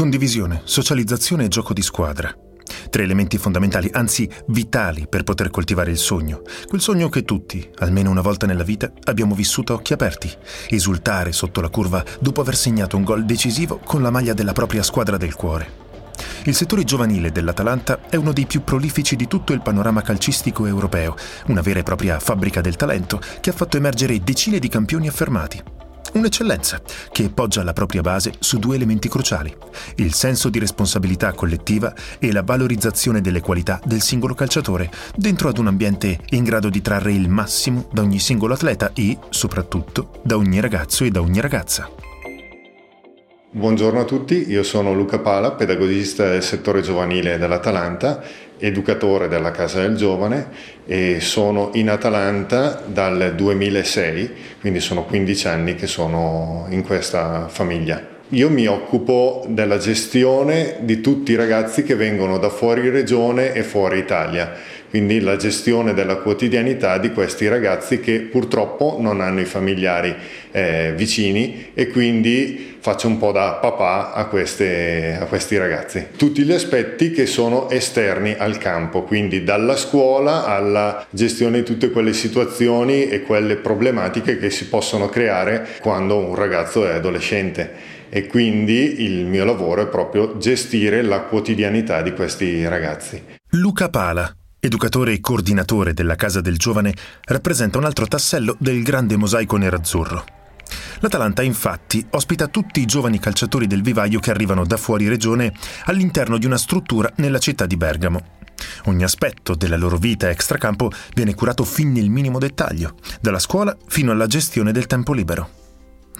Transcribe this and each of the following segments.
Condivisione, socializzazione e gioco di squadra. Tre elementi fondamentali, anzi vitali, per poter coltivare il sogno. Quel sogno che tutti, almeno una volta nella vita, abbiamo vissuto a occhi aperti. Esultare sotto la curva dopo aver segnato un gol decisivo con la maglia della propria squadra del cuore. Il settore giovanile dell'Atalanta è uno dei più prolifici di tutto il panorama calcistico europeo, una vera e propria fabbrica del talento che ha fatto emergere decine di campioni affermati. Un'eccellenza che poggia la propria base su due elementi cruciali, il senso di responsabilità collettiva e la valorizzazione delle qualità del singolo calciatore dentro ad un ambiente in grado di trarre il massimo da ogni singolo atleta e, soprattutto, da ogni ragazzo e da ogni ragazza. Buongiorno a tutti, io sono Luca Pala, pedagogista del settore giovanile dell'Atalanta, educatore della Casa del Giovane e sono in Atalanta dal 2006, quindi sono 15 anni che sono in questa famiglia. Io mi occupo della gestione di tutti i ragazzi che vengono da fuori regione e fuori Italia quindi la gestione della quotidianità di questi ragazzi che purtroppo non hanno i familiari eh, vicini e quindi faccio un po' da papà a, queste, a questi ragazzi. Tutti gli aspetti che sono esterni al campo, quindi dalla scuola alla gestione di tutte quelle situazioni e quelle problematiche che si possono creare quando un ragazzo è adolescente e quindi il mio lavoro è proprio gestire la quotidianità di questi ragazzi. Luca Pala educatore e coordinatore della Casa del Giovane, rappresenta un altro tassello del grande mosaico nerazzurro. L'Atalanta infatti ospita tutti i giovani calciatori del vivaio che arrivano da fuori regione all'interno di una struttura nella città di Bergamo. Ogni aspetto della loro vita extracampo viene curato fin nel minimo dettaglio, dalla scuola fino alla gestione del tempo libero.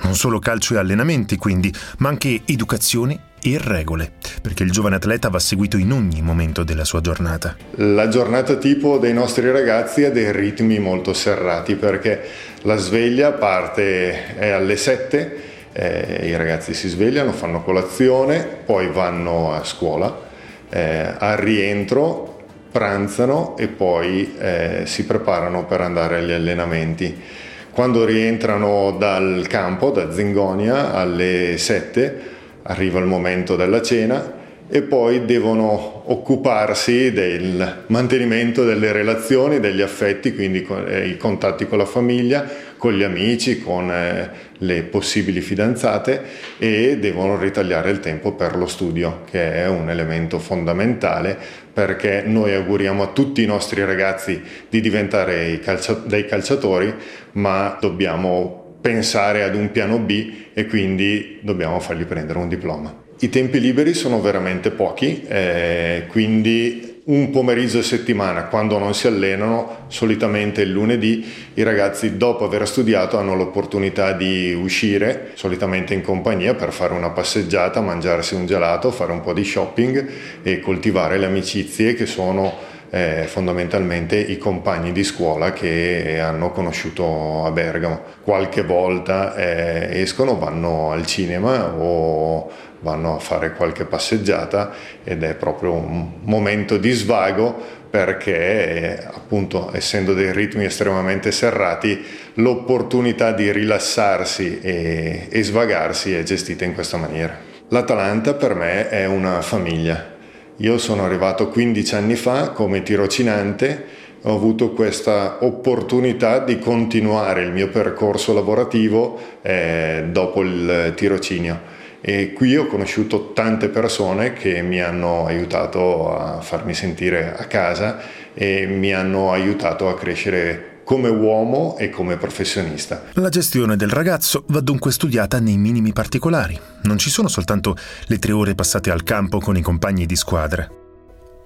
Non solo calcio e allenamenti, quindi, ma anche educazione e regole, perché il giovane atleta va seguito in ogni momento della sua giornata. La giornata tipo dei nostri ragazzi ha dei ritmi molto serrati, perché la sveglia parte alle 7, eh, i ragazzi si svegliano, fanno colazione, poi vanno a scuola, eh, al rientro pranzano e poi eh, si preparano per andare agli allenamenti quando rientrano dal campo, da Zingonia, alle 7, arriva il momento della cena e poi devono occuparsi del mantenimento delle relazioni, degli affetti, quindi eh, i contatti con la famiglia, con gli amici, con eh, le possibili fidanzate e devono ritagliare il tempo per lo studio, che è un elemento fondamentale perché noi auguriamo a tutti i nostri ragazzi di diventare calcia- dei calciatori, ma dobbiamo pensare ad un piano B e quindi dobbiamo fargli prendere un diploma. I tempi liberi sono veramente pochi, eh, quindi un pomeriggio a settimana quando non si allenano, solitamente il lunedì, i ragazzi dopo aver studiato hanno l'opportunità di uscire, solitamente in compagnia, per fare una passeggiata, mangiarsi un gelato, fare un po' di shopping e coltivare le amicizie che sono eh, fondamentalmente i compagni di scuola che hanno conosciuto a Bergamo. Qualche volta eh, escono, vanno al cinema o vanno a fare qualche passeggiata ed è proprio un momento di svago perché appunto essendo dei ritmi estremamente serrati l'opportunità di rilassarsi e, e svagarsi è gestita in questa maniera. L'Atalanta per me è una famiglia. Io sono arrivato 15 anni fa come tirocinante ho avuto questa opportunità di continuare il mio percorso lavorativo eh, dopo il tirocinio. E qui ho conosciuto tante persone che mi hanno aiutato a farmi sentire a casa e mi hanno aiutato a crescere come uomo e come professionista. La gestione del ragazzo va dunque studiata nei minimi particolari. Non ci sono soltanto le tre ore passate al campo con i compagni di squadra.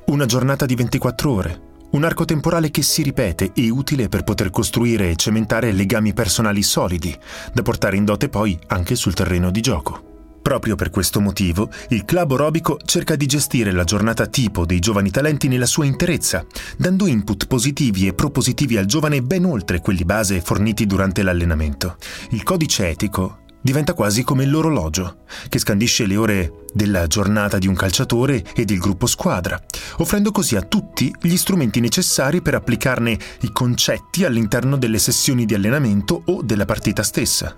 Una giornata di 24 ore, un arco temporale che si ripete e utile per poter costruire e cementare legami personali solidi, da portare in dote poi anche sul terreno di gioco. Proprio per questo motivo, il club orobico cerca di gestire la giornata tipo dei giovani talenti nella sua interezza, dando input positivi e propositivi al giovane ben oltre quelli base forniti durante l'allenamento. Il codice etico diventa quasi come l'orologio, che scandisce le ore della giornata di un calciatore e del gruppo squadra, offrendo così a tutti gli strumenti necessari per applicarne i concetti all'interno delle sessioni di allenamento o della partita stessa.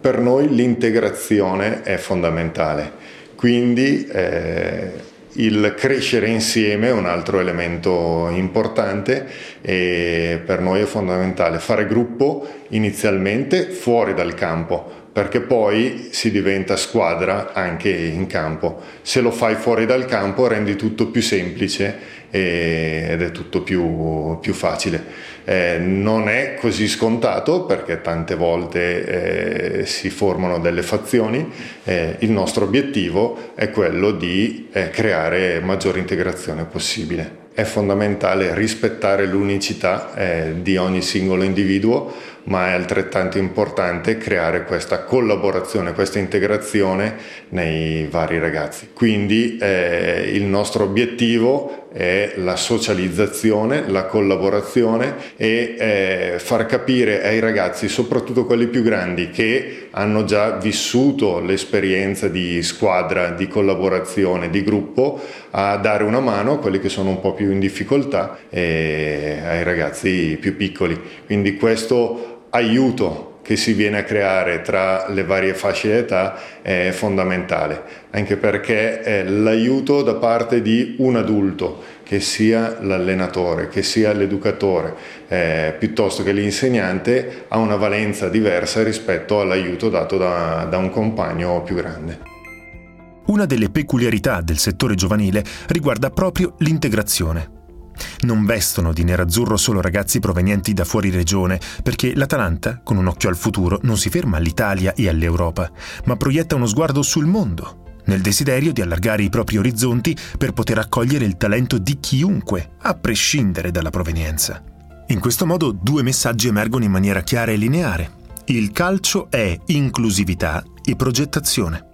Per noi l'integrazione è fondamentale, quindi eh, il crescere insieme è un altro elemento importante e per noi è fondamentale fare gruppo inizialmente fuori dal campo perché poi si diventa squadra anche in campo. Se lo fai fuori dal campo rendi tutto più semplice ed è tutto più, più facile. Eh, non è così scontato perché tante volte eh, si formano delle fazioni, eh, il nostro obiettivo è quello di eh, creare maggiore integrazione possibile. È fondamentale rispettare l'unicità eh, di ogni singolo individuo ma è altrettanto importante creare questa collaborazione, questa integrazione nei vari ragazzi. Quindi eh, il nostro obiettivo è la socializzazione, la collaborazione e eh, far capire ai ragazzi, soprattutto quelli più grandi che hanno già vissuto l'esperienza di squadra, di collaborazione, di gruppo, a dare una mano a quelli che sono un po' più in difficoltà e ai ragazzi più piccoli. Quindi questo aiuto che si viene a creare tra le varie fasce d'età è fondamentale, anche perché è l'aiuto da parte di un adulto, che sia l'allenatore, che sia l'educatore, eh, piuttosto che l'insegnante, ha una valenza diversa rispetto all'aiuto dato da, da un compagno più grande. Una delle peculiarità del settore giovanile riguarda proprio l'integrazione. Non vestono di nerazzurro solo ragazzi provenienti da fuori regione, perché l'Atalanta, con un occhio al futuro, non si ferma all'Italia e all'Europa, ma proietta uno sguardo sul mondo, nel desiderio di allargare i propri orizzonti per poter accogliere il talento di chiunque, a prescindere dalla provenienza. In questo modo due messaggi emergono in maniera chiara e lineare. Il calcio è inclusività e progettazione.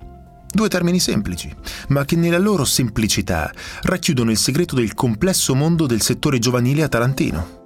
Due termini semplici, ma che nella loro semplicità racchiudono il segreto del complesso mondo del settore giovanile atalantino.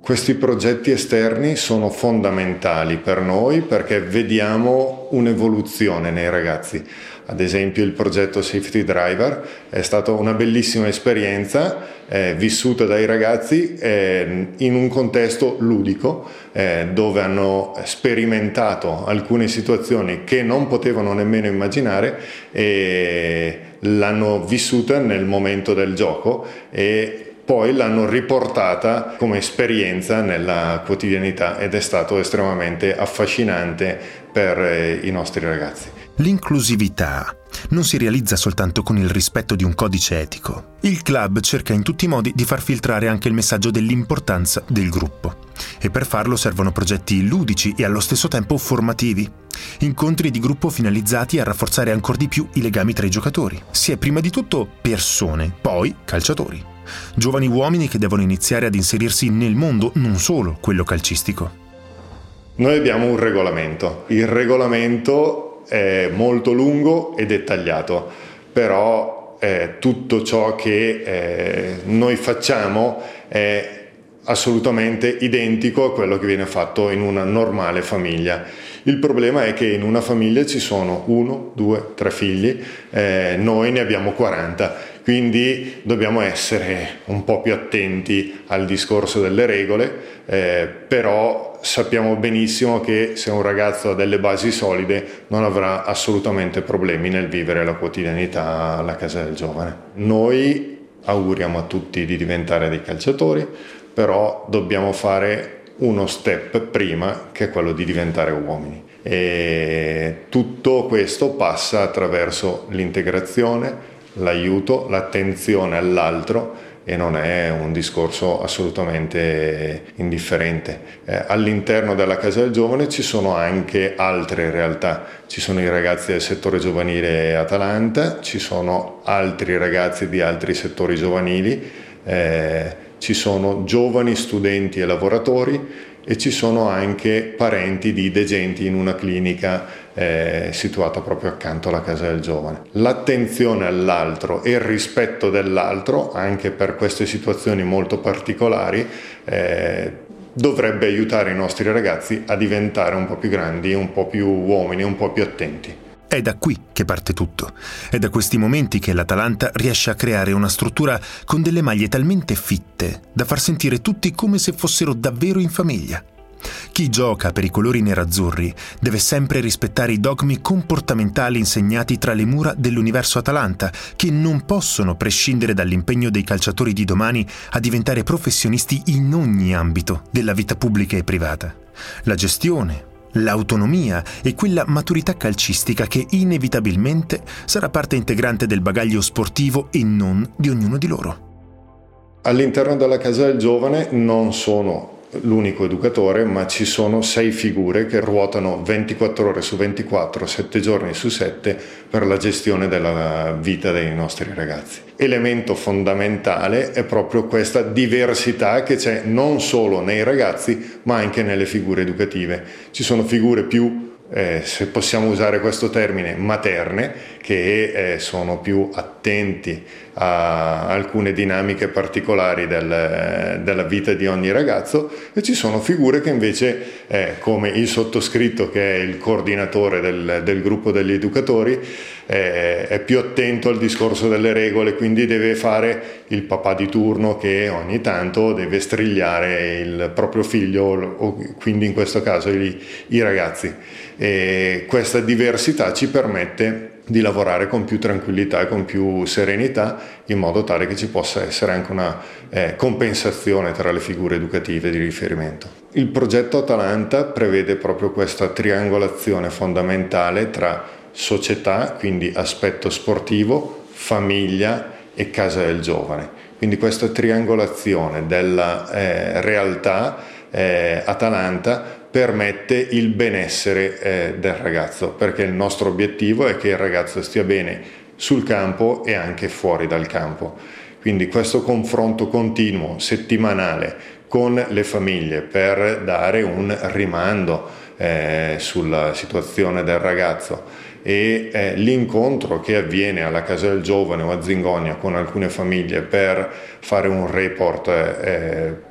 Questi progetti esterni sono fondamentali per noi perché vediamo un'evoluzione nei ragazzi. Ad esempio il progetto Safety Driver è stata una bellissima esperienza eh, vissuta dai ragazzi eh, in un contesto ludico eh, dove hanno sperimentato alcune situazioni che non potevano nemmeno immaginare e l'hanno vissuta nel momento del gioco e poi l'hanno riportata come esperienza nella quotidianità ed è stato estremamente affascinante per eh, i nostri ragazzi. L'inclusività non si realizza soltanto con il rispetto di un codice etico. Il club cerca in tutti i modi di far filtrare anche il messaggio dell'importanza del gruppo. E per farlo servono progetti ludici e allo stesso tempo formativi. Incontri di gruppo finalizzati a rafforzare ancora di più i legami tra i giocatori. Si è prima di tutto persone, poi calciatori. Giovani uomini che devono iniziare ad inserirsi nel mondo, non solo quello calcistico. Noi abbiamo un regolamento. Il regolamento è molto lungo e dettagliato, però eh, tutto ciò che eh, noi facciamo è assolutamente identico a quello che viene fatto in una normale famiglia. Il problema è che in una famiglia ci sono uno, due, tre figli, eh, noi ne abbiamo 40, quindi dobbiamo essere un po' più attenti al discorso delle regole, eh, però sappiamo benissimo che se un ragazzo ha delle basi solide non avrà assolutamente problemi nel vivere la quotidianità alla casa del giovane. Noi auguriamo a tutti di diventare dei calciatori, però dobbiamo fare uno step prima che è quello di diventare uomini. E tutto questo passa attraverso l'integrazione, l'aiuto, l'attenzione all'altro e non è un discorso assolutamente indifferente. Eh, all'interno della Casa del Giovane ci sono anche altre realtà, ci sono i ragazzi del settore giovanile Atalanta, ci sono altri ragazzi di altri settori giovanili, eh, ci sono giovani studenti e lavoratori e ci sono anche parenti di degenti in una clinica eh, situata proprio accanto alla casa del giovane. L'attenzione all'altro e il rispetto dell'altro, anche per queste situazioni molto particolari, eh, dovrebbe aiutare i nostri ragazzi a diventare un po' più grandi, un po' più uomini, un po' più attenti. È da qui che parte tutto. È da questi momenti che l'Atalanta riesce a creare una struttura con delle maglie talmente fitte da far sentire tutti come se fossero davvero in famiglia. Chi gioca per i colori nerazzurri deve sempre rispettare i dogmi comportamentali insegnati tra le mura dell'universo Atalanta, che non possono prescindere dall'impegno dei calciatori di domani a diventare professionisti in ogni ambito della vita pubblica e privata. La gestione, l'autonomia e quella maturità calcistica che inevitabilmente sarà parte integrante del bagaglio sportivo e non di ognuno di loro. All'interno della casa del giovane non sono l'unico educatore, ma ci sono sei figure che ruotano 24 ore su 24, 7 giorni su 7 per la gestione della vita dei nostri ragazzi. Elemento fondamentale è proprio questa diversità che c'è non solo nei ragazzi, ma anche nelle figure educative. Ci sono figure più eh, se possiamo usare questo termine, materne, che eh, sono più attenti a alcune dinamiche particolari del, della vita di ogni ragazzo e ci sono figure che invece, eh, come il sottoscritto che è il coordinatore del, del gruppo degli educatori, eh, è più attento al discorso delle regole, quindi deve fare il papà di turno che ogni tanto deve strigliare il proprio figlio o quindi in questo caso i, i ragazzi. E questa diversità ci permette di lavorare con più tranquillità e con più serenità in modo tale che ci possa essere anche una eh, compensazione tra le figure educative di riferimento. Il progetto Atalanta prevede proprio questa triangolazione fondamentale tra società, quindi aspetto sportivo, famiglia e casa del giovane. Quindi questa triangolazione della eh, realtà eh, Atalanta permette il benessere eh, del ragazzo, perché il nostro obiettivo è che il ragazzo stia bene sul campo e anche fuori dal campo. Quindi questo confronto continuo, settimanale, con le famiglie per dare un rimando eh, sulla situazione del ragazzo e eh, l'incontro che avviene alla Casa del Giovane o a Zingonia con alcune famiglie per fare un report eh,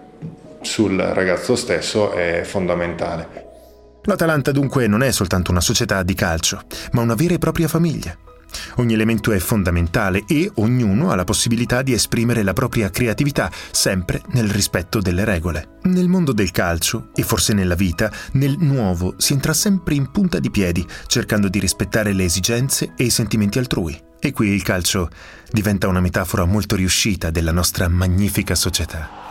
sul ragazzo stesso è fondamentale. L'Atalanta dunque non è soltanto una società di calcio, ma una vera e propria famiglia. Ogni elemento è fondamentale e ognuno ha la possibilità di esprimere la propria creatività, sempre nel rispetto delle regole. Nel mondo del calcio, e forse nella vita, nel nuovo si entra sempre in punta di piedi, cercando di rispettare le esigenze e i sentimenti altrui. E qui il calcio diventa una metafora molto riuscita della nostra magnifica società.